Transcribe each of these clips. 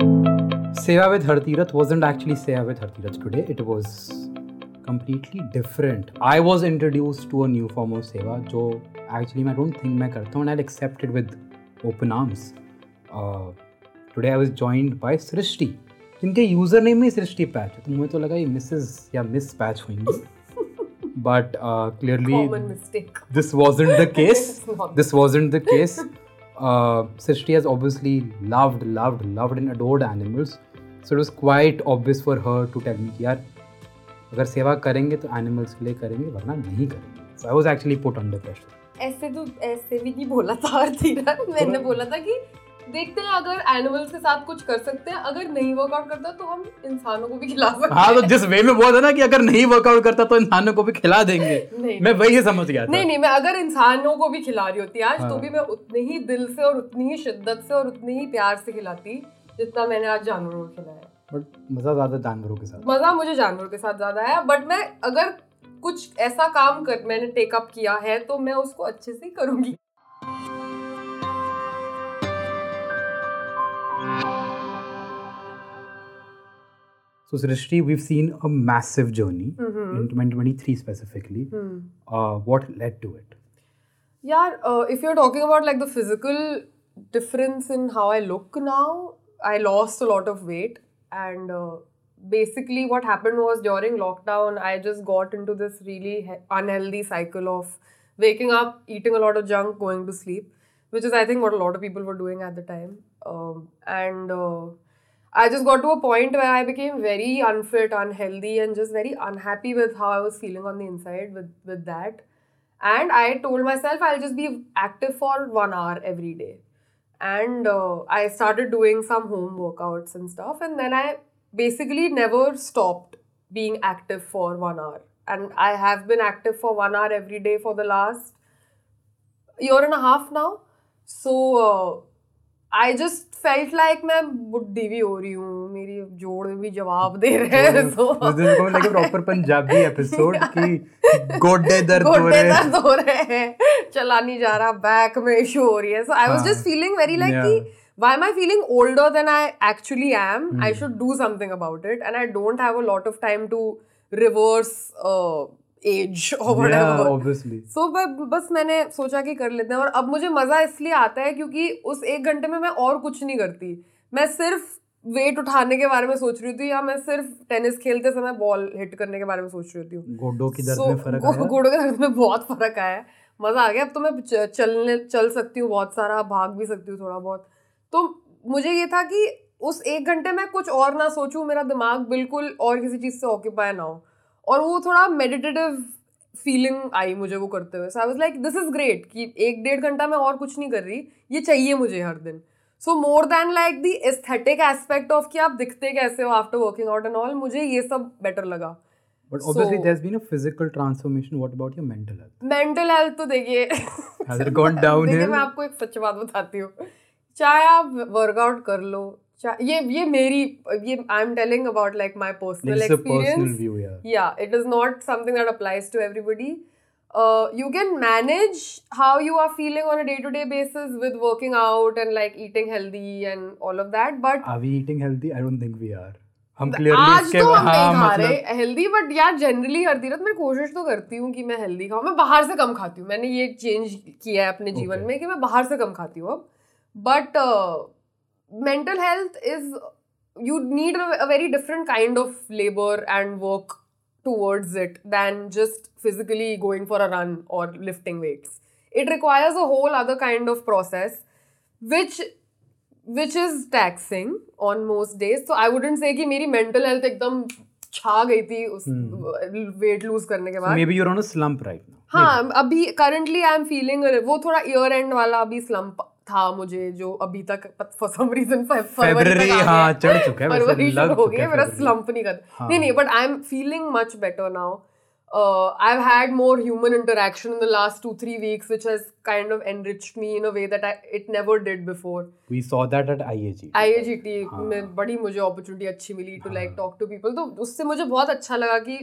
Seva with Hartirath wasn't actually Seva with Hartirath today. It was completely different. I was introduced to a new form of Seva, जो actually I don't think मैं करता हूँ and I'll accept it with open arms. Uh, today I was joined by Srishti, जिनके user name में Srishti patch है तो मुझे तो लगा ये मिसेस या मिस पैच होंगी but uh, clearly Common mistake. this wasn't the case It's not. this wasn't the case uh, Srishti has obviously loved loved loved and adored animals so it was quite obvious for her to tell me कि यार अगर सेवा करेंगे तो animals के लिए करेंगे वरना नहीं करेंगे so I was actually put under pressure ऐसे तो ऐसे भी नहीं बोला था हरतीरा मैंने बोला था कि देखते हैं अगर एनिमल्स के साथ कुछ कर सकते हैं। अगर नहीं वर्कआउट करता तो हम इंसानों को भी खिला सकते हाँ तो जिस वे में बोला था ना कि अगर नहीं वर्कआउट करता तो इंसानों को भी खिला देंगे। नहीं मैं वही समझ गया था। नहीं नहीं मैं अगर इंसानों को भी खिला रही होती आज तो हाँ। भी मैं उतने ही दिल से और उतनी ही शिद्दत से और उतनी ही प्यार से खिलाती जितना मैंने आज जानवरों को खिलाया। बट मज़ा ज़्यादा जानवरों के साथ। मज़ा मुझे जानवरों के साथ ज़्यादा है बट मैं अगर कुछ ऐसा काम कर मैंने टेकअप किया है तो मैं उसको अच्छे से करूँगी। So, Srishti, we've seen a massive journey mm-hmm. in 2023 specifically. Mm. Uh, what led to it? Yeah, uh, if you're talking about like the physical difference in how I look now, I lost a lot of weight. And uh, basically, what happened was during lockdown, I just got into this really he- unhealthy cycle of waking up, eating a lot of junk, going to sleep, which is, I think, what a lot of people were doing at the time. Um, and uh, I just got to a point where I became very unfit, unhealthy, and just very unhappy with how I was feeling on the inside with, with that. And I told myself I'll just be active for one hour every day. And uh, I started doing some home workouts and stuff. And then I basically never stopped being active for one hour. And I have been active for one hour every day for the last year and a half now. So uh, I just felt like मैं बुढ़ी भी हो रही हूँ मेरी जोड़ भी जवाब दे रहे हैं like a proper Punjabi episode कि गोडे दर्द हो रहे हैं दर्द हो रहे हैं चला नहीं जा रहा बैक में इशू हो रही है सो आई वाज हाँ. Just feeling very like. कि why am i feeling older than i actually am mm. i Hmm. should do something about it and i don't have a lot of time to reverse uh, age or Yeah, whatever. obviously. So बस मैंने सोचा कि कर लेते हैं और अब मुझे मज़ा इसलिए आता है क्योंकि उस एक घंटे में मैं और कुछ नहीं करती। मैं सिर्फ़ वेट उठाने के बारे में सोच रही थी या मैं सिर्फ़ टेनिस खेलते समय बॉल हिट करने के बारे में सोच रही हूँ। गोडों की दर्द So, में फ़र्क आया? घोड़ों के दर्द में बहुत फ़र्क आया। है मज़ा आ गया। अब तो मैं चलने चल सकती हूँ बहुत सारा भाग भी सकती हूँ थोड़ा बहुत। तो मुझे ये था कि उस एक घंटे में कुछ और ना सोचूं मेरा दिमाग बिल्कुल और किसी चीज़ से ऑक्यूपाई ना हो। और वो थोड़ा मेडिटेटिव फीलिंग आई मुझे वो करते हुए so I was like this is great कि एक डेढ़ घंटा मैं और कुछ नहीं कर रही ये चाहिए मुझे हर दिन so more than like the aesthetic aspect of कि आप दिखते कैसे हो after working out and all मुझे ये सब बेटर लगा But obviously, So- there's been a physical transformation. What about your mental health? Mental health तो देखिए Has it gone downhill? देखिए मैं आपको एक सच बात बताती हूँ चाहे आप वर्कआउट कर लो अच्छा, ये ये मेरी ये I am telling about like my personal experience या it is not something that applies to everybody you can manage how you are feeling on a day to day basis with working out and like eating healthy and all of that but are we eating healthy I don't think we are हम clearly इसके तो हाँ मतलब healthy but यार generally हर दिन मैं कोशिश तो करती हूँ कि मैं हेल्दी खाऊं। मैं बाहर से कम खाती हूँ। मैंने ये चेंज किया है अपने जीवन में कि मैं बाहर से कम खाती हूँ अब। But Mental health is you need a very different kind of labour and work towards it than just physically going for a run or lifting weights it requires a whole other kind of process which which is taxing on most days so i wouldn't say कि मेरी mental health एकदम छा गई थी उस weight lose करने के So बाद maybe you're on a slump right now. हाँ अभी करंटली आई एम फीलिंग वो थोड़ा ईयर एंड वाला अभी स्लम्प था मुझे जो अभी तक फॉर सम रीजन February हाँ चढ़ चुका है फरवरी लग शुरू हो गई मेरा. स्लम्प नहीं कर हाँ. नहीं नहीं but I am feeling much better now I have had more human interaction in the last two three weeks which has kind of enriched me in a way that I it never did before We saw that at IAG. IAGT. में बड़ी मुझे opportunity अच्छी मिली to like. Talk to people तो उससे मुझे बहुत अच्छा लगा कि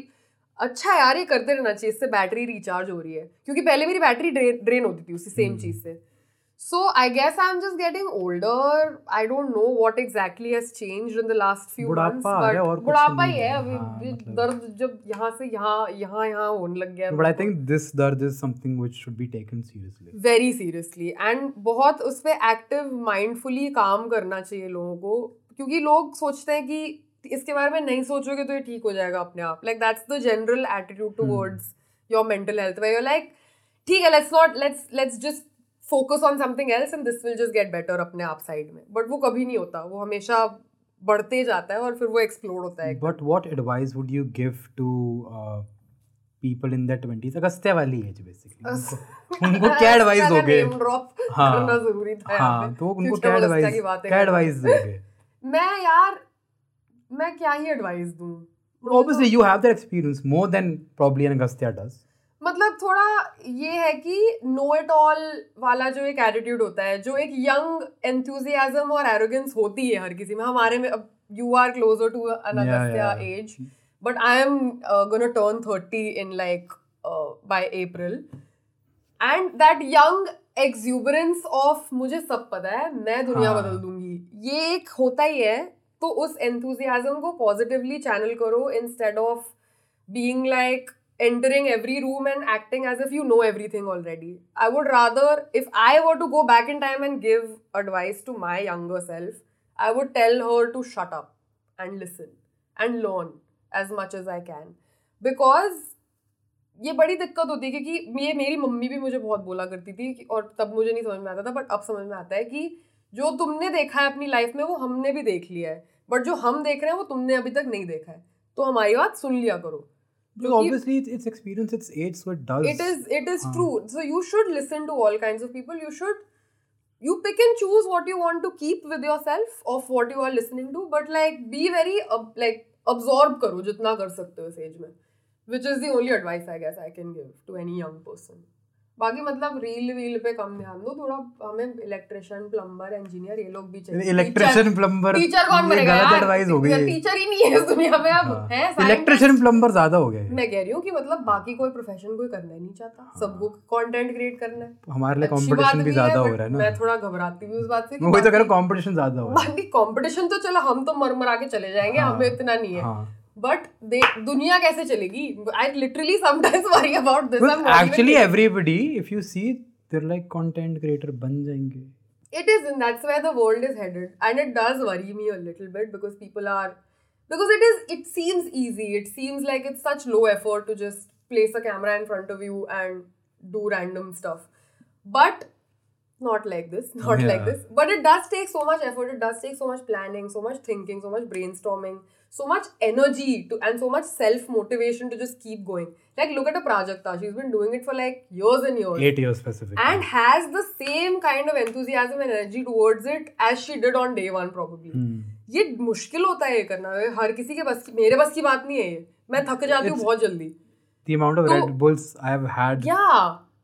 अच्छा यार ये करते रहना चाहिए इससे बैटरी रिचार्ज हो रही है क्योंकि पहले मेरी बैटरी ड्रेन ड्रेन होती थी उसी सेम हम्म. चीज़ से So I guess I'm just getting older. I don't know what exactly has changed in the last few months. But बुढ़ापा ही है अभी हाँ, मतलब- दर्द जब यहाँ से यहाँ यहाँ यहाँ होने लग गया But I think this dard is something which should be taken seriously. Very seriously and बहुत उस पर एक्टिव माइंडफुली काम करना चाहिए लोगों को क्योंकि लोग सोचते हैं कि इसके बारे में नहीं सोचोगे तो ये ठीक हो जाएगा अपने आप like that's the general attitude towards your mental health way like ठीक है let's not let's let's just focus on something else and this will just get better अपने आप साइड में। बट वो कभी नहीं होता वो हमेशा बढ़ते जाता है और फिर वो एक्सप्लोड होता है But what advice would you give to uh, people in their 20s? Agastya वाली एज बेसिकली उनको क्या एडवाइस दोगे? हाँ, करना ज़रूरी था हाँ तो उनको क्या एडवाइस क्या। एडवाइस दोगे? मैं यार मैं क्या ही एडवाइस दूँ? Obviously you have that experience more than probably an Agastya does मतलब थोड़ा ये है कि नो इट ऑल वाला जो एक एटीट्यूड होता है जो एक यंग एंथुजियाज्म और एरोगेंस होती है हर किसी में हमारे में अब you are closer to. Age but I am gonna turn 30 in like by April and that young exuberance of मुझे सब पता है मैं दुनिया हाँ। बदल दूँगी ये एक होता ही है तो उस एंथुजियाज्म को पॉजिटिवली चैनल करो instead of being like entering every room and acting as if you know everything already. I would rather, if I were to go back in time and give advice to my younger self, I would tell her to shut up and listen and learn as much as I can. Because ये बड़ी दिक्कत होती है क्योंकि ये मेरी mummy भी मुझे बहुत बोला करती थी और तब मुझे नहीं समझ में आता था बट अब समझ में आता है कि जो तुमने देखा है अपनी लाइफ में वो हमने भी देख लिया है बट जो हम देख रहे हैं वो तुमने अभी तक नहीं देखा है तो हमारी बात सुन लिया करो But obviously it's, it's experience it's age so it does. It is it is uh. true. So you should listen to all kinds of people. You should you pick and choose what you want to keep with yourself of what you are listening to but like be very uh, like absorb karo jitna kar sakte ho age mein which is the only advice i guess i can give to any young person. बाकी मतलब reel we'll पे कम ध्यान दो थोड़ा हमें electrician plumber engineer ये लोग भी चाहिए। इलेक्ट्रिशियन प्लम्बर टीचर कौन बनेगा गलत यार? एडवाइस हो गई टीचर ही नहीं है इस दुनिया में अब है। इलेक्ट्रिशियन प्लम्बर ज़्यादा हो गए मैं कह रही हूँ कि मतलब बाकी कोई प्रोफेशन कोई करना ही नहीं चाहता। हाँ। सबको कंटेंट क्रिएट करना है। हमारे लिए कंपटीशन भी ज़्यादा हो रहा है ना। मैं थोड़ा घबराती भी उस बात से मैं वही तो कह रहा हूँ कंपटीशन ज़्यादा हो रहा है। बाकी कंपटीशन तो चलो हम तो मर मरा के चले जाएँगे हाँ, हमें इतना नहीं है। but they duniya kaise chalegi i literally sometimes worry about this. Well, actually everybody if you see they're like content creator ban it is and that's where the world is headed. And it does worry me a little bit because people are because it is it seems easy. It seems like it's such low effort to just place a camera in front of you and do random stuff. But not like this not like this. But it does take so much effort. It does take so much planning so much thinking so much brainstorming. So much energy to and so much self motivation to just keep going like look at a prajakta she's been doing it for like years and years eight years specific and has the same kind of enthusiasm and energy towards it as she did on day one probably Hmm. ये मुश्किल होता है ये करना हर किसी के बस की मेरे बस की बात नहीं है ये मैं थक जाती हूँ बहुत जल्दी the amount of तो- red bulls i have had या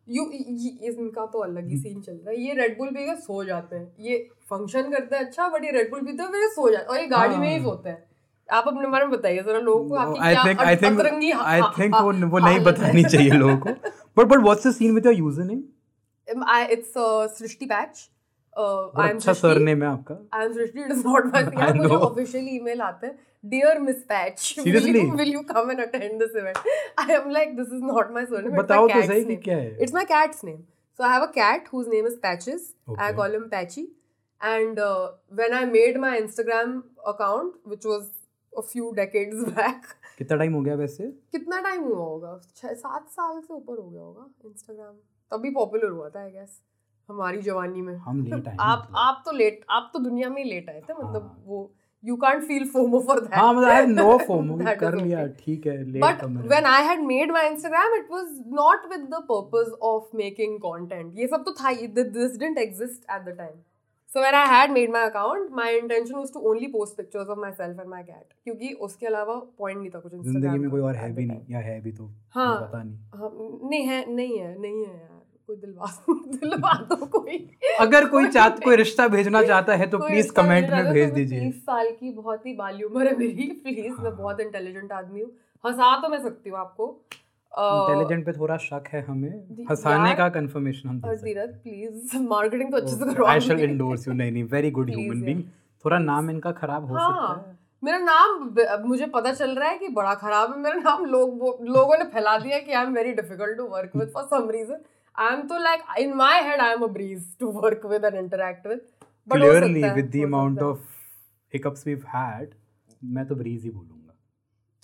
यू इनका तो अलग ही सीन चल रहा है ये रेड बुल पी के सो जाते हैं ये फ़ंक्शन करते हैं अच्छा बट ये रेड बुल पीते हैं फिर सो जाते हैं और ये गाड़ी में ही हाँ। सोते हैं आप अपने बारे में बताइए जरा लोगों को I think I think I think वो वो नहीं बतानी चाहिए लोगों को। But but what's the scene with your user name I it's Srishti Batch I am अच्छा सर नेम है आपका। I am Srishti it is not my name मुझे ऑफिशियल ईमेल आते हैं. Dear Miss Patch seriously will you come and attend this event I am like this is not my surname name बताओ तो सही कि क्या है? It's my cat's name so I have a cat whose name is Patches I call him Patchy and when I made my Instagram account which was a few decades back, कितना time हो गया वैसे? कितना time हुआ होगा? छः सात साल से ऊपर हो गया होगा इंस्टाग्राम तभी पॉपुलर हुआ था आई गेस हमारी जवानी में। हम लेट आए आप आप तो लेट आप तो दुनिया में लेट आए थे मतलब हाँ। वो you can't feel FOMO for that हाँ मतलब आई हैव नो फोमो कर लिया ठीक है let But when I had made my Instagram, it was not with the purpose of making content. ये सब तो था ही. Th- This didn't exist at So when I had made my account, my intention was to only post pictures of myself and my cat. क्योंकि उसके अलावा point नहीं था कुछ ज़िंदगी में कोई और है भी नहीं या है भी तो हाँ। पता नहीं हाँ, नहीं है नहीं है नहीं है यार कोई दिलवा दिलवा दो कोई अगर कोई चाह कोई रिश्ता भेजना चाहता है तो प्लीज़ कमेंट में भेज दीजिए 30 साल की बहुत ही बाली उम्र है मेरी प्लीज़ मैं। बहुत इंटेलिजेंट आदमी हूँ हंसा तो मैं सकती हूँ आपको इंटेलिजेंट पे थोड़ा शक है हमें। हंसाने का कंफर्मेशन हम सकते हरदीरत प्लीज़ मार्केटिंग तो अच्छे से करो आई शैल इंडोर्स यू नहीं नहीं वेरी गुड ह्यूमन बीइंग थोड़ा नाम इनका खराब हो सकता हाँ है। मेरा नाम मुझे पता चल रहा है कि बड़ा खराब है। मेरा नाम लोग लोगों ने फैला दिया कि I am very difficult to work with for some reason I am तो like in my head I am a breeze to work with and interact with clearly with the amount of hiccups we had मैं तो breeze ही बोलूँगा।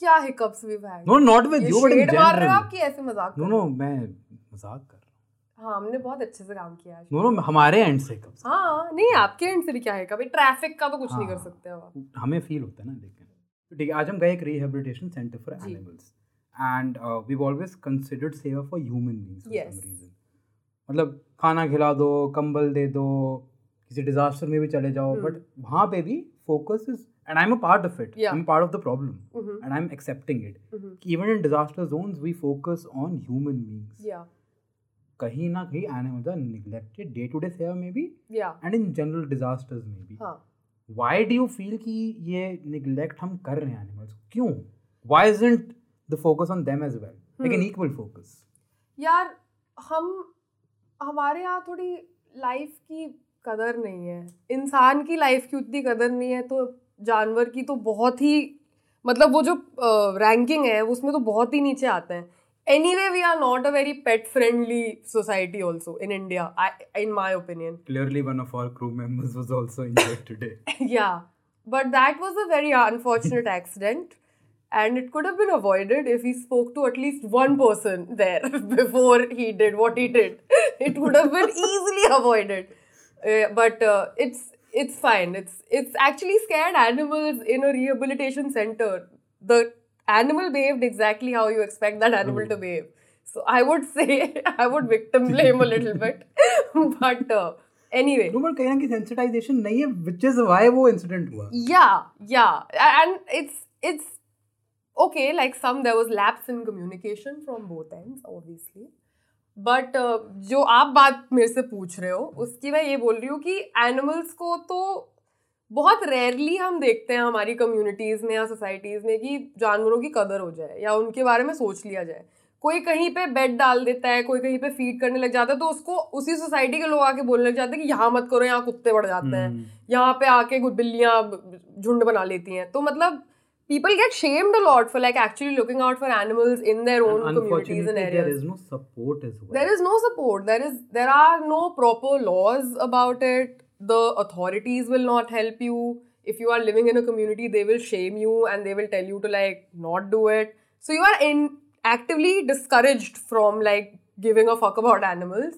क्या hiccups we had no not with you but in shade मार रहे हो general आप कि ऐसे मज़ाक नो नो मैं मज़ाक कर रहा हाँ। हमने बहुत अच्छे से काम किया नो नो हमारे एंड से हिकअप्स हाँ नहीं आपके एंड से भी क्या है कभी ट्रैफ़िक का तो कुछ नहीं कर हाँ। सकते हो आप। हमें फील होता है ना लेकिन। तो ठीक है आज हम गए एक rehabilitation centre for animals and we always considered सेवा for human beings for some reason मतलब खाना खिला दो कंबल दे दो किसी डिजास्टर में भी चले जाओ. बट वहाँ पे भी focus is am a part of it I Yeah. Part of the problem Mhm, and I am accepting it mhm. Even in disaster zones we focus on human beings yeah. कहीं ना कहीं animals are neglected day to day सेवा में भी yeah. And in general disasters में भी. हाँ. Why do you feel कि ये निग्लेक्ट हम कर रहे हैं एनिमल्स क्यों? Why isn't the focus on them as well like an. Equal focus यार हम हमारे यहाँ थोड़ी लाइफ की कदर नहीं है. इंसान की लाइफ की उतनी कदर नहीं है तो जानवर की तो बहुत ही मतलब वो जो रैंकिंग है उसमें तो बहुत ही नीचे आते हैं anyway we are not a very pet friendly society also in India in my opinion clearly one of our crew members was also injured today yeah but that was a very unfortunate accident and it could have been avoided if he spoke to at least one person there before he did what he did it would have been easily avoided Uh, but uh, it's it's fine it's it's actually scared animals in a rehabilitation center the animal behaved exactly how you expect that animal to behave so i would say i would victim blame a little bit but uh, anyway no but कहीं ना कहीं sensitisation नहीं है which is why वो incident हुआ yeah yeah A- and it's it's okay like some there was lapse in communication from both ends obviously But जो आप बात मेरे से पूछ रहे हो उसकी मैं ये बोल रही हूँ कि एनिमल्स को तो बहुत रेयरली हम देखते हैं हमारी कम्युनिटीज़ में या सोसाइटीज़ में कि जानवरों की कदर हो जाए या उनके बारे में सोच लिया जाए। कोई कहीं पे बेड डाल देता है कोई कहीं पे फ़ीड करने लग जाता है तो उसको उसी सोसाइटी के लोग आके बोलने लग जाते हैं कि यहाँ मत करो यहाँ कुत्ते बढ़ जाते हैं। हम्म। यहाँ पे आके बिल्लियाँ झुंड बना लेती हैं। तो मतलब people get shamed a lot for like actually looking out for animals in their own And communities and areas. is no support as well. there is no support. There is there are no proper laws about it. The authorities will not help you. If you are living in a community they will shame you and they will tell you to like not do it. So you are in actively discouraged from like giving a fuck about animals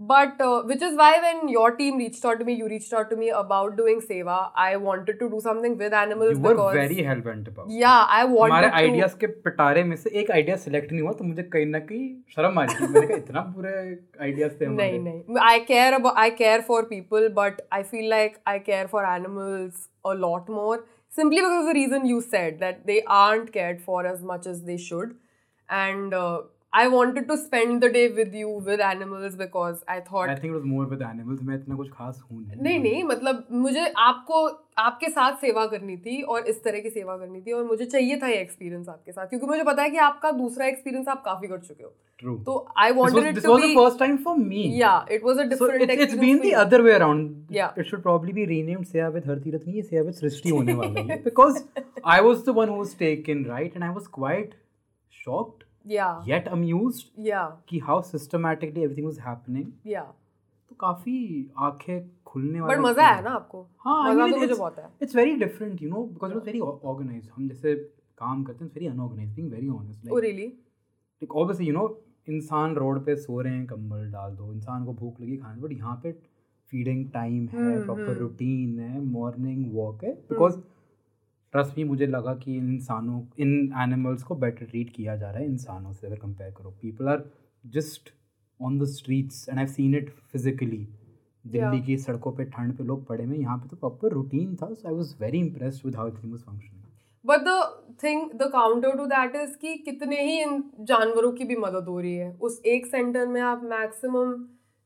but uh, which is why when your team reached out to me you reached out to me about doing seva i wanted to do something with animals you were because very hell bent about. it. yeah i wanted हमारे to ideas के पिटारे में से एक idea select नहीं हुआ तो मुझे कहीं ना कहीं शर्म आ रही थी मैंने कहा इतना बुरे आइडियाज थे हमारे नहीं नहीं I care about I care for people but I feel like I care for animals a lot more simply because of the reason you said that they aren't cared for as much as they should and uh, I wanted to spend the day with you with animals because I thought I think it was more with animals मैं इतना कुछ खास हूँ नहीं नहीं नहीं मतलब मुझे आपको आपके साथ सेवा करनी थी और इस तरह की सेवा करनी थी और मुझे चाहिए था ये एक्सपीरियंस आपके साथ क्योंकि मुझे पता है कि आपका दूसरा एक्सपीरियंस आप काफ़ी कर चुके हो ट्रू तो I wanted was, it to was the be first time for me yeah it was a so different it's, it's experience been for the you. other way around Yeah. it should probably be renamed Seva with हरती रत्नी ये Seva with सृष्टि होने वाला है because I was the one who was taken right and I was quite shocked yeah yet amused yeah कि how systematically everything was happening yeah तो काफ़ी आँखें खुलने बट वाला मज़ा है ना आपको हाँ I मज़ा mean, तो मुझे it's- बहुत है very different you know because it was very organized हम जैसे काम करते हैं very unorganized being very honest oh like, really like obviously you know इंसान रोड पे सो रहे हैं कंबल डाल दो इंसान को भूख लगी खाने बट यहाँ पे फीडिंग टाइम है हम्म, प्रॉपर हम्म। रूटीन है मॉर्निंग वॉक है बिकॉज़ ट्रस्ट मी मुझे लगा कि इन इंसानों इन एनिमल्स को बेटर ट्रीट किया जा रहा है इंसानों से अगर कंपेयर करो। People are just on the streets and I seen it physically Delhi की सड़कों पे ठंड पे लोग पड़े हुए यहाँ पे तो प्रॉपर रूटीन था so I was very impressed with how everything was functioning but the thing the counter to that is कि कितने ही इन जानवरों की भी मदद हो रही है। उस एक सेंटर में आप मैक्सिमम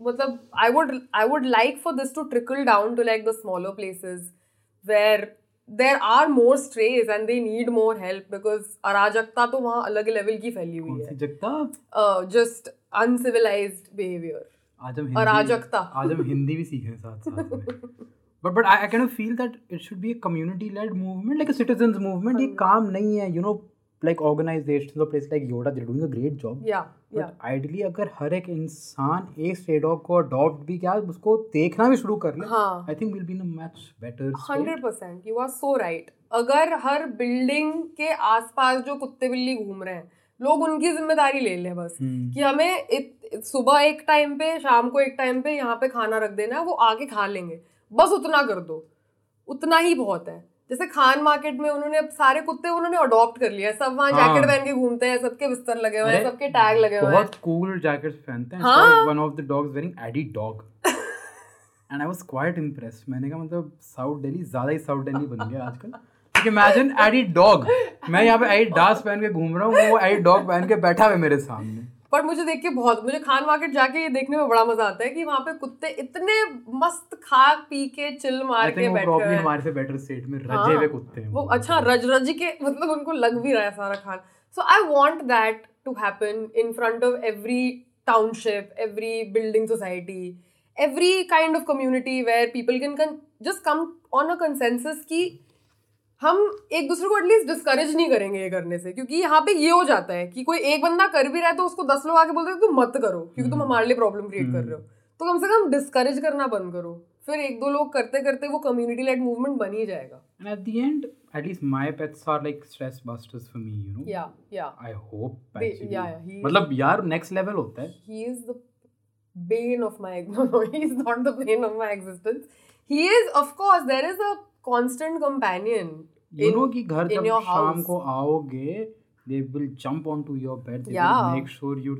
मतलब I would I would like for this to trickle down to like the smaller places where there are more strays and they need more help because अराजकता तो वहाँ अलग लेवल की फैली हुई है। जस्ट अनसिविलाइज बिहेवियर आज हम हिंदी अराजकता। आज हम हिंदी भी सीख रहे हैं साथ साथ में। But but I can feel that it should be a community led movement like a citizens movement ये हाँ। काम नहीं है you know like organisation place like Yoda they doing a great job या या बट आइडियली अगर हर एक इंसान एक स्टे डॉग को अडॉप्ट भी क्या उसको देखना भी शुरू कर ले I think will be in a much better hundred percent you are so right अगर हर बिल्डिंग के आसपास जो कुत्ते बिल्ली घूम रहे हैं लोग उनकी ज़िम्मेदारी ले लें बस हम्म। कि हमें इत, सुबह एक टाइम पे शाम को एक टाइम पे यहाँ पे खाना रख देना है वो आके खा लेंगे। बस उतना कर दो। उतना ही बहुत है। जैसे खान मार्केट में उन्होंने सारे कुत्ते उन्होंने अडॉप्ट कर लिया सब वहाँ हाँ। जैकेट पहन के घूमते हैं सबके बिस्तर लगे हुए हैं सबके टैग लगे हुए हैं। बहुत कूल जैकेट्स पहनते हैं। हाँ। One of the dogs wearing AD dog and I was quite impressed मैंने कहा मतलब साउथ दिल्ली ज़्यादा ही साउथ दिल्ली बन गया आजकल। इमेजिन एडी डॉग मैं यहाँ पे एडी डास पहन के घूम रहा हूँ वो एडी डॉग पहन के बैठा हुआ है मेरे सामने। पर मुझे देख के बहुत मुझे खान मार्केट जाके ये देखने में बड़ा मज़ा आता है कि वहाँ पे कुत्ते इतने मस्त खा पी के चिल मार के बैठे हैं। हमारे से बेटर स्टेट में रजे हाँ, हुए कुत्ते हैं वो अच्छा रज रज के मतलब उनको लग भी रहा है Sara Khan. So I want that to happen in front of every township every building society every kind of community where people can just come on a consensus कि हम एक दूसरे को एटलीस्ट डिस्करेज नहीं करेंगे ये करने से क्योंकि यहाँ पे ये हो जाता है कि कोई एक बंदा कर भी रहा है तो उसको दस लोग आके बोलते हैं तुम मत करो क्योंकि तुम हम्म। हमारे लिए प्रॉब्लम क्रिएट कर रहे हो। तो कम से कम डिस्करेज करना बंद करो। फिर एक दो लोग करते करते वो कम्युनिटी लेड मूवमेंट बन ही जाएगा। And at the end at least my pets are like stress busters for me you know? या या I hope They- yeah, yeah, he- मतलब यार next level होता है। He is the bane of my no no he's not the bane of my existence. He is of course there is a constant companion you know कि घर जब शाम को आओगे they will jump on to your bed they make sure you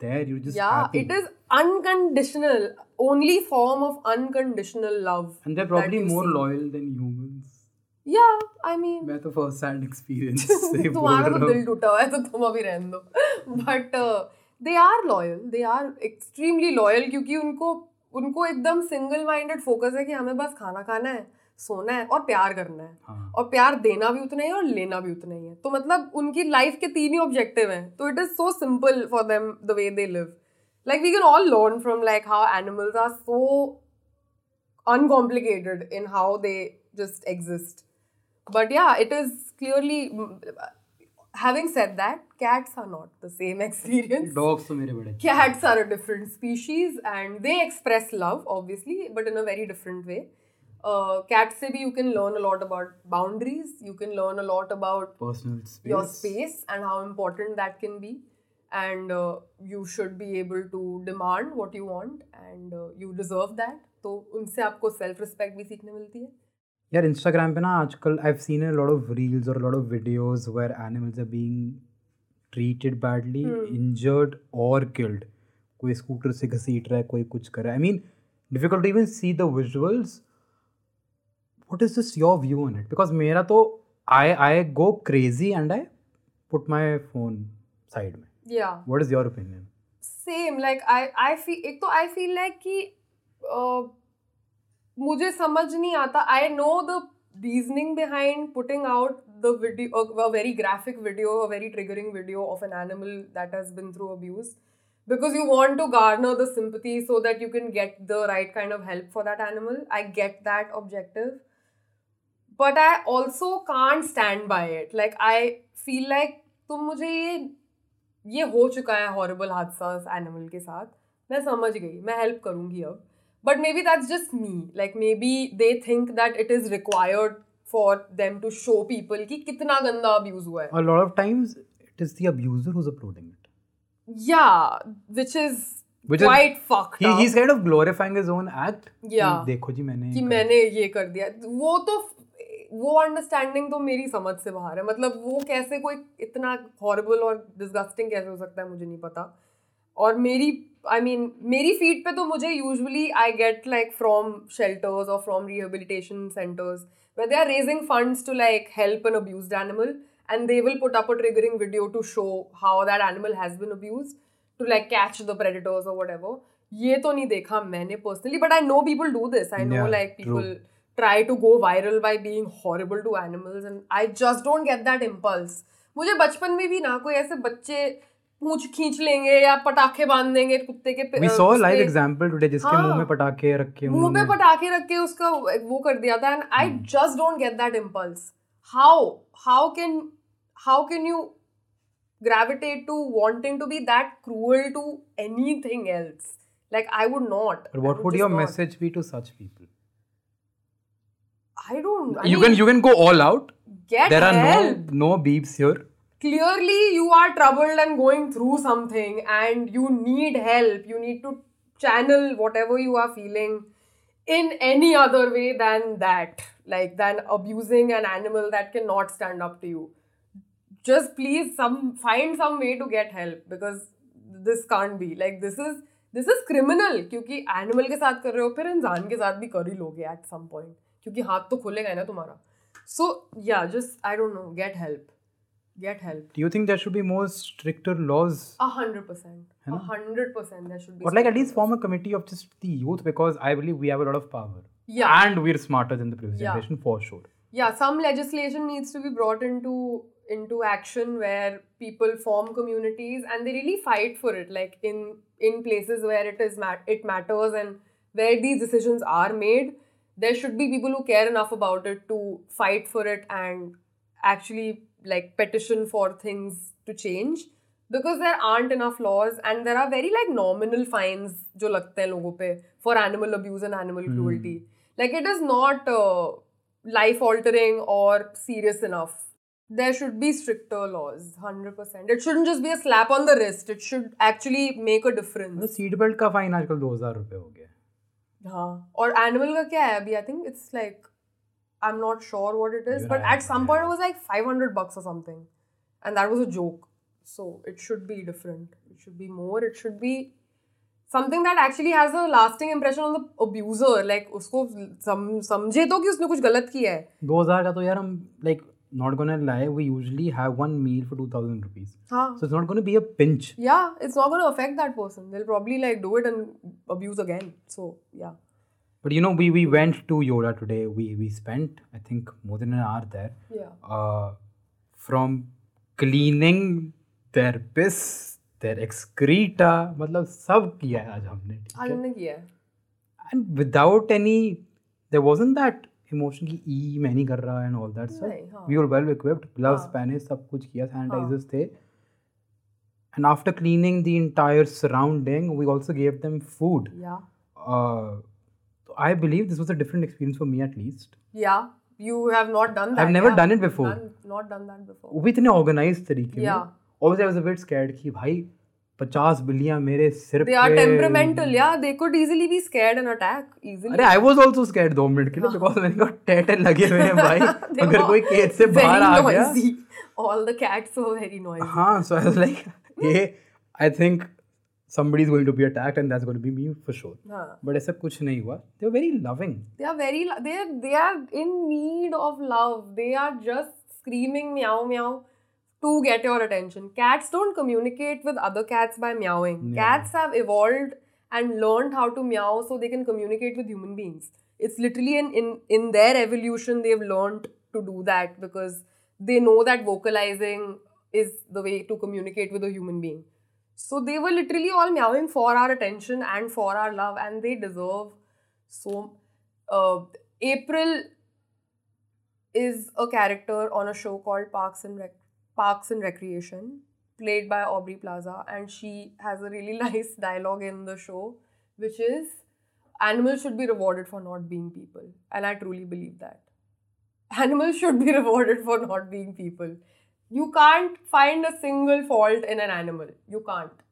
there you just yeah it is unconditional only form of unconditional love and they probably more loyal than humans yeah I mean मैं तो first hand experience से तुम्हारा तो दिल टूटा हुआ है तो तुम अभी रहने दो। But they are loyal they are extremely loyal क्योंकि उनको उनको एकदम सिंगल माइंडेड फोकस है कि हमें बस खाना खाना है सोना है और प्यार करना है। हाँ। और प्यार देना भी उतना ही है और लेना भी उतना ही है। तो मतलब उनकी लाइफ के तीन ही ऑब्जेक्टिव हैं। तो it is so simple for them the way they live like we can all learn from like how animals are so uncomplicated in how they just exist but yeah it is clearly having said that cats are not the same experience dogs तो मेरे बड़े cats are a different species and they express love obviously but in a very different way uh, cats se bhi you can learn a lot about boundaries you can learn a lot about personal space your space and how important that can be and uh, you should be able to demand what you want and uh, you deserve that तो उनसे आपको self respect भी सीखने मिलती है यार Instagram पे ना आजकल I have seen a lot of reels और lot of videos where animals are being treated badly. Injured और किल्ड कोई स्कूटर से घसीट रहा है कोई कुछ कर रहा है। I mean difficult even see the visuals what is this your view on it because मेरा तो I I go crazy and I put my phone side में। Yeah what is your opinion same like I I feel एक तो I feel like कि uh, मुझे समझ नहीं आता। I know the reasoning behind putting out the video a very graphic video a very triggering video of an animal that has been through abuse because you want to garner the sympathy so that you can get the right kind of help for that animal I get that objective but I also can't stand by it like I feel like तुम मुझे ये ये हो चुका है horrible हादसा animal के साथ। मैं समझ गई, मैं हेल्प करूँगी अब। But maybe that's just me like maybe they think that it is required for them to show people कि कितना गंदा अब्यूज हुआ है A lot of times it is the abuser who's uploading it. yeah which is Which is- fucked he, up. he's kind of glorifying his own act Yeah. कि देखो जी मैंने कि ये मैंने ये कर दिया वो तो वो अंडरस्टैंडिंग तो मेरी समझ से बाहर है मतलब वो कैसे कोई इतना हॉरिबल और डिस्गस्टिंग कैसे हो सकता है मुझे नहीं पता और मेरी आई मीन मेरी फ़ीड पे तो मुझे usually I get like from shelters और from rehabilitation centres where they are raising funds to like help an abuse animal and they will put up a triggering video to show how that animal has been abuse to like catch the predators और what ये तो नहीं देखा मैंने personally but I know people do this I know like people try to go viral by being horrible to animals and I just don't get that impulse मुझे बचपन में भी ना कोई ऐसे बच्चे पूछ खींच लेंगे या पटाखे बाँध देंगे कुत्ते के we saw live example today जिसके मुँह हाँ। में पटाखे रखे हुए मुँह में पटाखे रख के उसका वो कर दिया था and I just don't get that impulse how how can how can you gravitate to wanting to be that cruel to anything else like I would not what would your message be to such people I don't you can you can go all out there are no no beeps here clearly you are troubled and going through something and you need help you need to channel whatever you are feeling in any other way than that like than abusing an animal that cannot stand up to you just please some find some way to get help because this can't be like this is this is criminal क्योंकि animal के साथ कर रहे हो फिर इंसान के साथ भी कर ही लोगे एट सम पॉइंट क्योंकि हाथ तो खुलेगा ही ना तुम्हारा सो या just I don't know get help get help. do you think there should be more stricter laws A hundred percent. A hundred percent. There should be. or like at least form a committee of just the youth because i believe we have a lot of power Yeah. and we're smarter than the previous Yeah. generation for sure Yeah, some legislation needs to be brought into into action where people form communities and they really fight for it. Like in in places where it is mat- it matters and where these decisions are made, there should be people who care enough about it to fight for it and actually like petition for things to change because there aren't enough laws and there are very like nominal fines जो लगते हैं लोगों पे for animal abuse and animal cruelty like it is not uh, life altering or serious enough there should be stricter laws 100% it shouldn't just be a slap on the wrist it should actually make a difference seat belt का फाइन आजकल दो हज़ार रुपए हो गया हाँ और एनिमल का क्या है अभी I think it's like I am not sure what it is You're but right, at some point yeah. Was like 500 bucks or something and that was a joke so it should be different it should be more it should be something that actually has a lasting impression on the abuser like उसको सम, समझे तो कि उसने कुछ गलत किया है दो हजार का तो यार हम like not gonna lie we usually have one meal for 2000 rupees हाँ so it's not gonna be a pinch yeah it's not going to affect that person they'll probably like do it and abuse again so yeah but you know we we went to yoda today we we spent i think more than an hour there yeah uh, from cleaning their piss their excreta मतलब सब किया है आज हमने ठीक आज है हमने किया है and without any there wasn't that emotion कि ई मैं नहीं कर रहा and all that stuff नहीं, हाँ। we were well equipped gloves हाँ। पहने सब कुछ किया sanitizers थे and after cleaning the entire surrounding we also gave them food yeah uh, so I believe this was a different experience for me at least Yeah, you have not done that. I've never yeah. done it before. Done, not done that before. वो भी इतने organise तरीके में Yeah. obviously I was a bit scared कि भाई पचास बिल्लियाँ मेरे सिर They are temperamental. Yeah, they could easily be scared and attack easily. अरे आई वाज आल्सो स्कैर्ड दो मिनट के लिए बिकॉज़ मैंने कहा टेटे लगे हुए हैं भाई अगर कोई केज से बाहर आ गया noisy. All the cats were very noisy. हाँ so I was like hey I think somebody is going to be attacked and that's going to be me for sure हाँ. but ऐसा कुछ नहीं हुआ they were very loving They are very. lo- They are. They are in need of love. They are just screaming meow meow to get your attention. Cats don't communicate with other cats by meowing. No. Cats have evolved and learned how to meow so they can communicate with human beings. It's literally in, in, in their evolution they've learned to do that because they know that vocalizing is the way to communicate with a human being. So they were literally all meowing for our attention and for our love, and they deserve so. Uh, April is a character on a show called Parks and Rec- Parks and Recreation, played by Aubrey Plaza, and she has a really nice dialogue in the show, which is animals should be rewarded for not being people, and I truly believe that. Animals should be rewarded for not being people You can't find a single fault in an animal. You can't.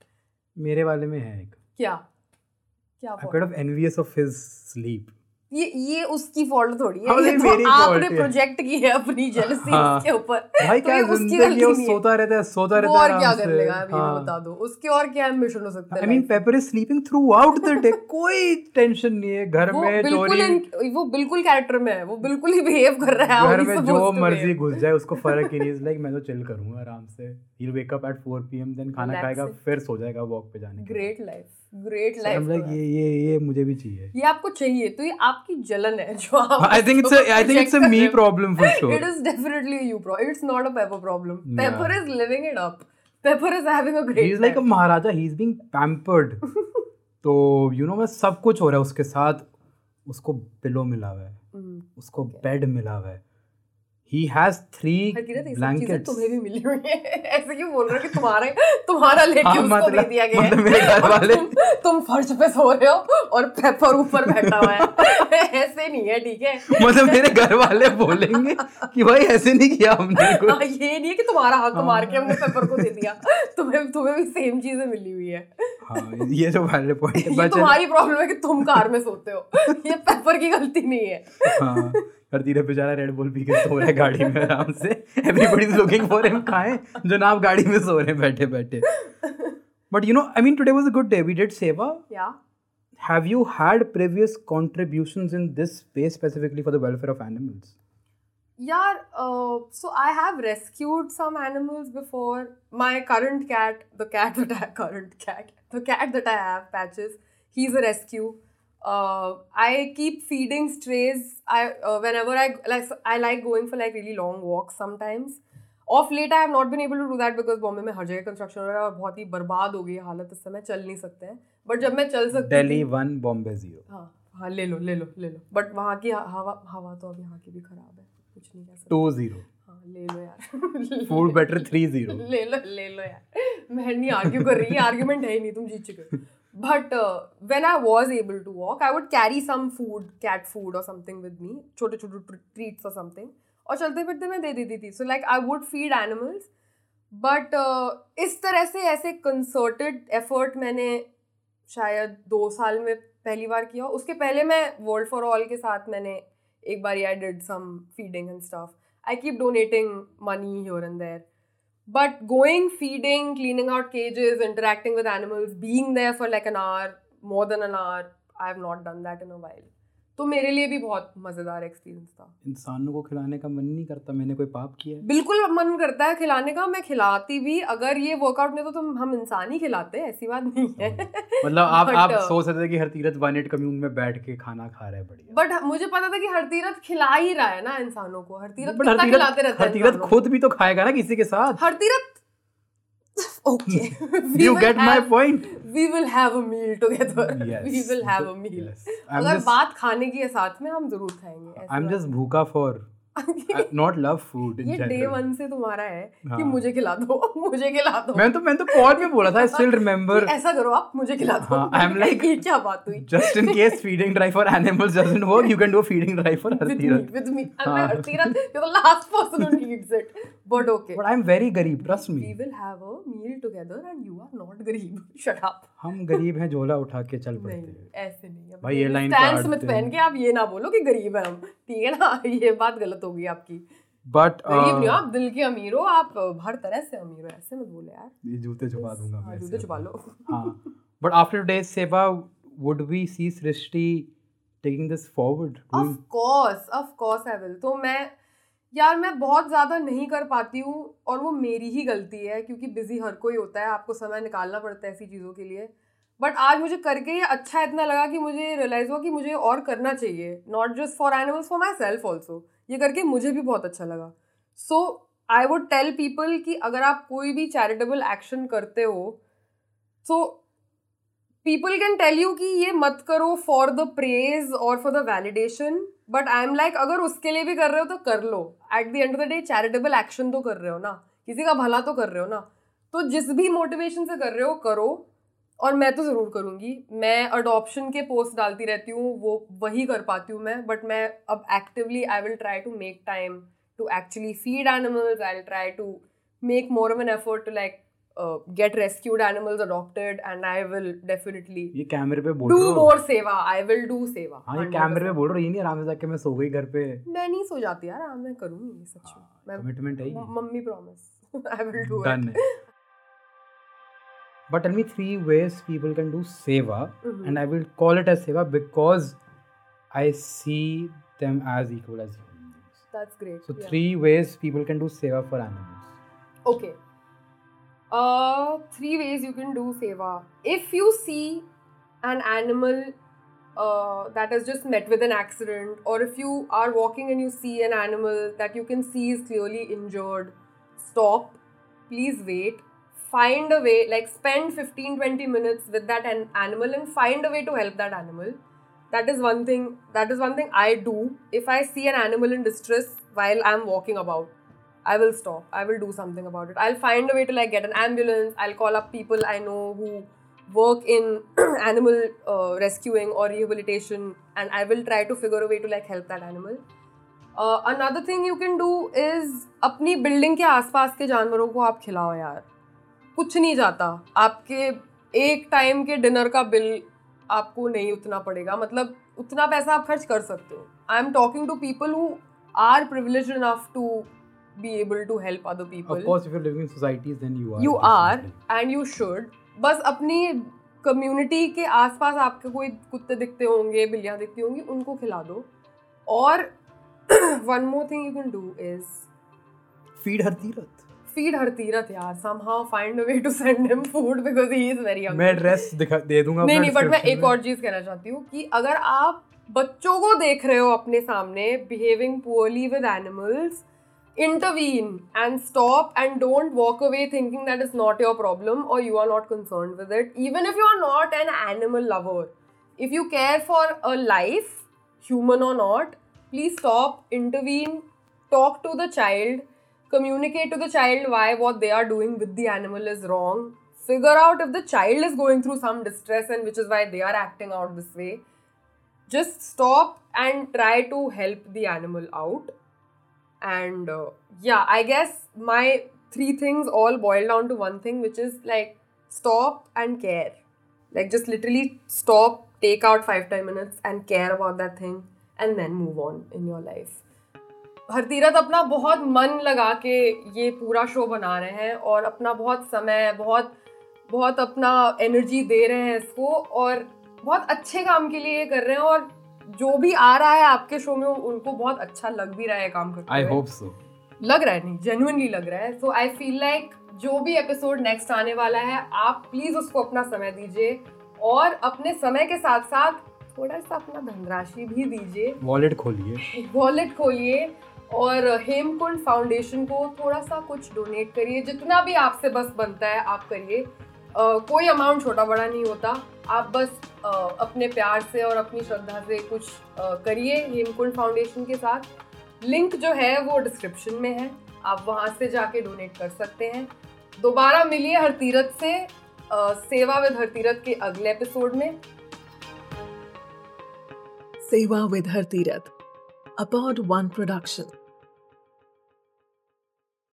मेरे वाले में है एक क्या क्या I'm fault? kind of envious of his sleep. ये ये उसकी फॉल्ट थोड़ी है। हाँ, ये तो आपने है। प्रोजेक्ट की है अपनी जेलसी हाँ। उसके ऊपर। भाई तो क्या ये उसकी गलती है नहीं सोता रहता है सोता रहता है और क्या कर लेगा ये हाँ। बता दो। उसके और क्या एम्बिशन हो सकता है I mean paper is sleeping throughout the day कोई टेंशन नहीं है घर में बिल्कुल वो बिल्कुल कैरेक्टर में है वो बिल्कुल ही बिहेव कर रहा है घर में जो मर्ज़ी घुस जाए उसको फ़र्क ही नहीं लाइक मैं तो चिल करूँगा आराम से। He will wake up at 4 PM then खाना खाएगा फिर सो जाएगा वॉक पे जाने ग्रेट लाइफ ग्रेट लाइफ ये ये ये मुझे भी चाहिए ये आपको चाहिए तो ये आपकी जलन है जो आप I think it's I think it's a me problem for sure is definitely a you problem. It's not a Pepper problem. Yeah. Pepper is living it up. Pepper is having a great he is like a maharaja he is being pampered तो you know मैं सब कुछ हो रहा है उसके साथ उसको पिलो मिला हुआ है हम्म, उसको बेड मिला हुआ है ही हैज़ थ्री ब्लैंकेट्स तुम्हें भी मिली हुई है। ऐसे क्यों बोल रहे हो कि तुम्हारे तुम्हारा लेके हाँ, उसको दे मतलब- दिया गया मतलब है? मेरे घर वाले- तुम, तुम फर्श पे सो रहे हो और पेपर ऊपर बैठा हुआ है। ऐसे नहीं है ठीक है? मतलब मेरे घर वाले बोलेंगे कि भाई ऐसे नहीं किया हमने कुछ। हाँ, ये नहीं है कि तुम्हारा हक हाँ। मार के हमने पेपर को दे दिया। तुम्हें तुम्हें भी सेम चीज़ें मिली हुई है। हाँ ये जो वैलिड पॉइंट है तुम्हारी प्रॉब्लम है कि तुम कार में सोते हो। ये पेपर की गलती नहीं है हाँ हर तीरे बेचारा रेड बुल पी के सो रहा है गाड़ी में आराम से everybody is looking for him खाएँ जनाब गाड़ी में सो रहे हैं बैठे बैठे but you know I mean today was a good day we did seva yeah have you had previous contributions in this space specifically for the welfare of animals Yeah, uh, so I have rescued some animals before. My current cat, the cat that I current cat, the cat that I have, Patches, he's a rescue. Uh, I keep feeding strays. I uh, whenever I like, I like going for like really long walks sometimes. Of late, I have not been able to do that because Bombay में हर जगह construction हो रहा है और बहुत ही बर्बाद हो गई हालत इस समय चल नहीं सकते हैं। बट जब मैं चल सकती delhi थी 1 bombay 0 हाँ हाँ ले लो ले लो ले लो। बट वहाँ की हवा हवा तो अब यहाँ की भी खराब है। कुछ नहीं कह सकते। 2 0 हाँ ले लो यार। Food better 3 0 ले लो ले लो यार। मैं नहीं आर्ग्यू कर रही आर्ग्यूमेंट है ही नहीं तुम जीत चुके but when I was able to walk I would carry some food cat food और समथिंग विद मी छोटे छोटे ट्रीट्स और समथिंग और चलते फिरते मैं दे देती थी so like I would feed animals but इस तरह से ऐसे कंसर्टेड एफर्ट मैंने शायद दो साल में पहली बार किया उसके पहले मैं वर्ल्ड फॉर ऑल के साथ मैंने एक बार I did some feeding and stuff I keep donating money here and there. But going, feeding, cleaning out cages, interacting with animals, being there for like an hour, more than an hour, I have not done that in a while. तो मेरे लिए भी बहुत मज़ेदार experience था। इंसानों को खिलाने का मन नहीं करता मैंने कोई पाप किया है? बिल्कुल मन करता है खिलाने का मैं खिलाती भी अगर ये वर्कआउट नहीं तो तुम हम इंसान ही खिलाते हैं ऐसी बात नहीं है। मतलब आप But, आप uh, सोच सकते थे कि हर तीरथ वन कम्यून में बैठ के खाना खा रहा है बढ़िया। बट मुझे पता था कि हरतीरथ खिला ही रहा है ना इंसानों को हर खिलाते तीरथ रहता हर तीरथ खुद भी तो खाएगा ना किसी के साथ। Hartirath okay you get my point we will have a meal together yes we will have a meal yes अगर just बात खाने की है साथ में हम ज़रूर खाएँगे i'm बात just भूखा for I not love food in ये डे वन से तुम्हारा है कि हाँ। मुझे खिला दो मुझे खिला दो मैं तो मैं तो कॉल में बोला था आई स्टिल रिमेंबर कि ऐसा करो आप मुझे खिला दो हाँ, I'm like- ये क्या बात हुई just in case feeding drive for animals doesn't work you can do a feeding drive for with me Hartirath with me and हाँ। मैं Hartirath you're the last person who needs it but okay. But I'm very गरीब trust me. we will have a meal together and you are not गरीब. Shut up. हम गरीब हैं झोला उठा के चल पड़ते हैं। ऐसे नहीं भाई, ये line Stan काट पहन के आप ये ना बोलो कि गरीब है हम। ठीक है ना? ये बात गलत होगी आपकी। नहीं uh, आप दिल के अमीर हो आप हर तरह से अमीर हो। ऐसे मत बोले यार। ये जूते छुपा दूँगा हाँ, मैं जूते छुपा लो। हाँ। But after today's seva would we see Srishti taking this forward? Of course of course I will तो मैं यार मैं बहुत ज़्यादा नहीं कर पाती हूँ और वो मेरी ही गलती है क्योंकि बिज़ी हर कोई होता है, आपको समय निकालना पड़ता है ऐसी चीज़ों के लिए। बट आज मुझे करके ये अच्छा इतना लगा कि मुझे रियलाइज़ हुआ कि मुझे और करना चाहिए not just for animals for myself also ये करके मुझे भी बहुत अच्छा लगा। So I would tell people कि अगर आप कोई भी चैरिटेबल एक्शन करते हो so people can tell you कि ये मत करो फॉर द प्रेज और for the validation but I am like अगर उसके लिए भी कर रहे हो तो कर लो। At the end of the day charitable action तो कर रहे हो ना। किसी का भला तो कर रहे हो ना। तो जिस भी मोटिवेशन से कर रहे हो, करो। और मैं तो ज़रूर करूँगी। मैं अडॉप्शन के पोस्ट डालती रहती हूँ, वो वही कर पाती हूँ मैं। बट मैं अब actively I will try to make time to actually feed animals I will try to make more of an effort to like uh, get rescued animals adopted and I will definitely ये कैमरे पे बोल do रहे हो more seva. I will do seva. हाँ ये कैमरे पे बोल रहे हो ये नहीं आराम से जाके मैं सो गई घर पे मैं नहीं सो जाती यार हाँ मैं करूँगी सच में कमिटमेंट है mummy promise I will do done But tell me three ways people can do seva, Mhm. and I will call it as seva because I see them as equal as human beings. That's great. So yeah. three ways people can do seva for animals. Okay. Uh, three ways you can do seva. If you see an animal uh, that has just met with an accident, or if you are walking and you see an animal that you can see is clearly injured, stop. Please wait. Find a way, like spend 15 20 minutes with that an- animal and find a way to help that animal. That is one thing. That is one thing I do. If I see an animal in distress while I'm walking about, I will stop. I will do something about it. I'll find a way to like get an ambulance. I'll call up people I know who work in animal uh, rescuing or rehabilitation, and I will try to figure a way to like help that animal. Uh, another thing you can do is अपनी building के आसपास के जानवरों को आप खिलाओ यार कुछ नहीं जाता आपके एक टाइम के डिनर का बिल आपको नहीं उतना पड़ेगा मतलब उतना पैसा आप खर्च कर सकते हो I am talking to people who are privilege enough to be able to help other people Of course, if you're living in societies, then you are. you are and you should बस अपनी community के आसपास आपके कोई कुत्ते दिखते होंगे बिल्लियाँ दिखती होंगी उनको खिला दो और one more thing you can do is Feed her Tirath. feed Hartirath यार somehow find a way to send him food because he is very hungry मैं एड्रेस दिखा दे दूँगा नहीं नहीं बट मैं एक और चीज़ कहना चाहती हूँ कि अगर आप बच्चों को देख रहे हो अपने सामने behaving poorly with animals intervene and stop and don't walk away thinking that it's not your problem or you are not concerned with it. Even if you are not an animal lover if you care for a life human or not please stop intervene talk to the child communicate to the child why what they are doing with the animal is wrong figure out if the child is going through some distress and which is why they are acting out this way. Just stop and try to help the animal out and uh, yeah i guess my three things all boil down to one thing which is like stop and care like just literally stop take out 5 10 minutes and care about that thing and then move on in your life Hartirath अपना बहुत मन लगा के ये पूरा show बना रहे हैं और अपना बहुत समय बहुत बहुत अपना एनर्जी दे रहे हैं इसको और बहुत अच्छे काम के लिए ये कर रहे हैं और जो भी आ रहा है आपके शो में उनको बहुत अच्छा लग भी रहा है काम करते I हुए। hope so. लग रहा है नहीं जेन्युइनली लग रहा है सो आई फील लाइक जो भी एपिसोड नेक्स्ट आने वाला है आप प्लीज़ उसको अपना समय दीजिए और अपने समय के साथ साथ थोड़ा सा अपना धनराशि भी दीजिए वॉलेट खोलिए. वॉलेट खोलिए और हेमकुंड फाउंडेशन को थोड़ा सा कुछ डोनेट करिए जितना भी आपसे बस बनता है आप करिए कोई अमाउंट छोटा बड़ा नहीं होता आप बस अपने प्यार से और अपनी श्रद्धा से कुछ करिए हेमकुंड फाउंडेशन के साथ। लिंक जो है वो डिस्क्रिप्शन में है। आप वहाँ से जाके डोनेट कर सकते हैं। दोबारा मिलिए हरतीरथ से सेवा विद हर तीरथ के अगले एपिसोड में। Seva with Har Tirath Pod one production.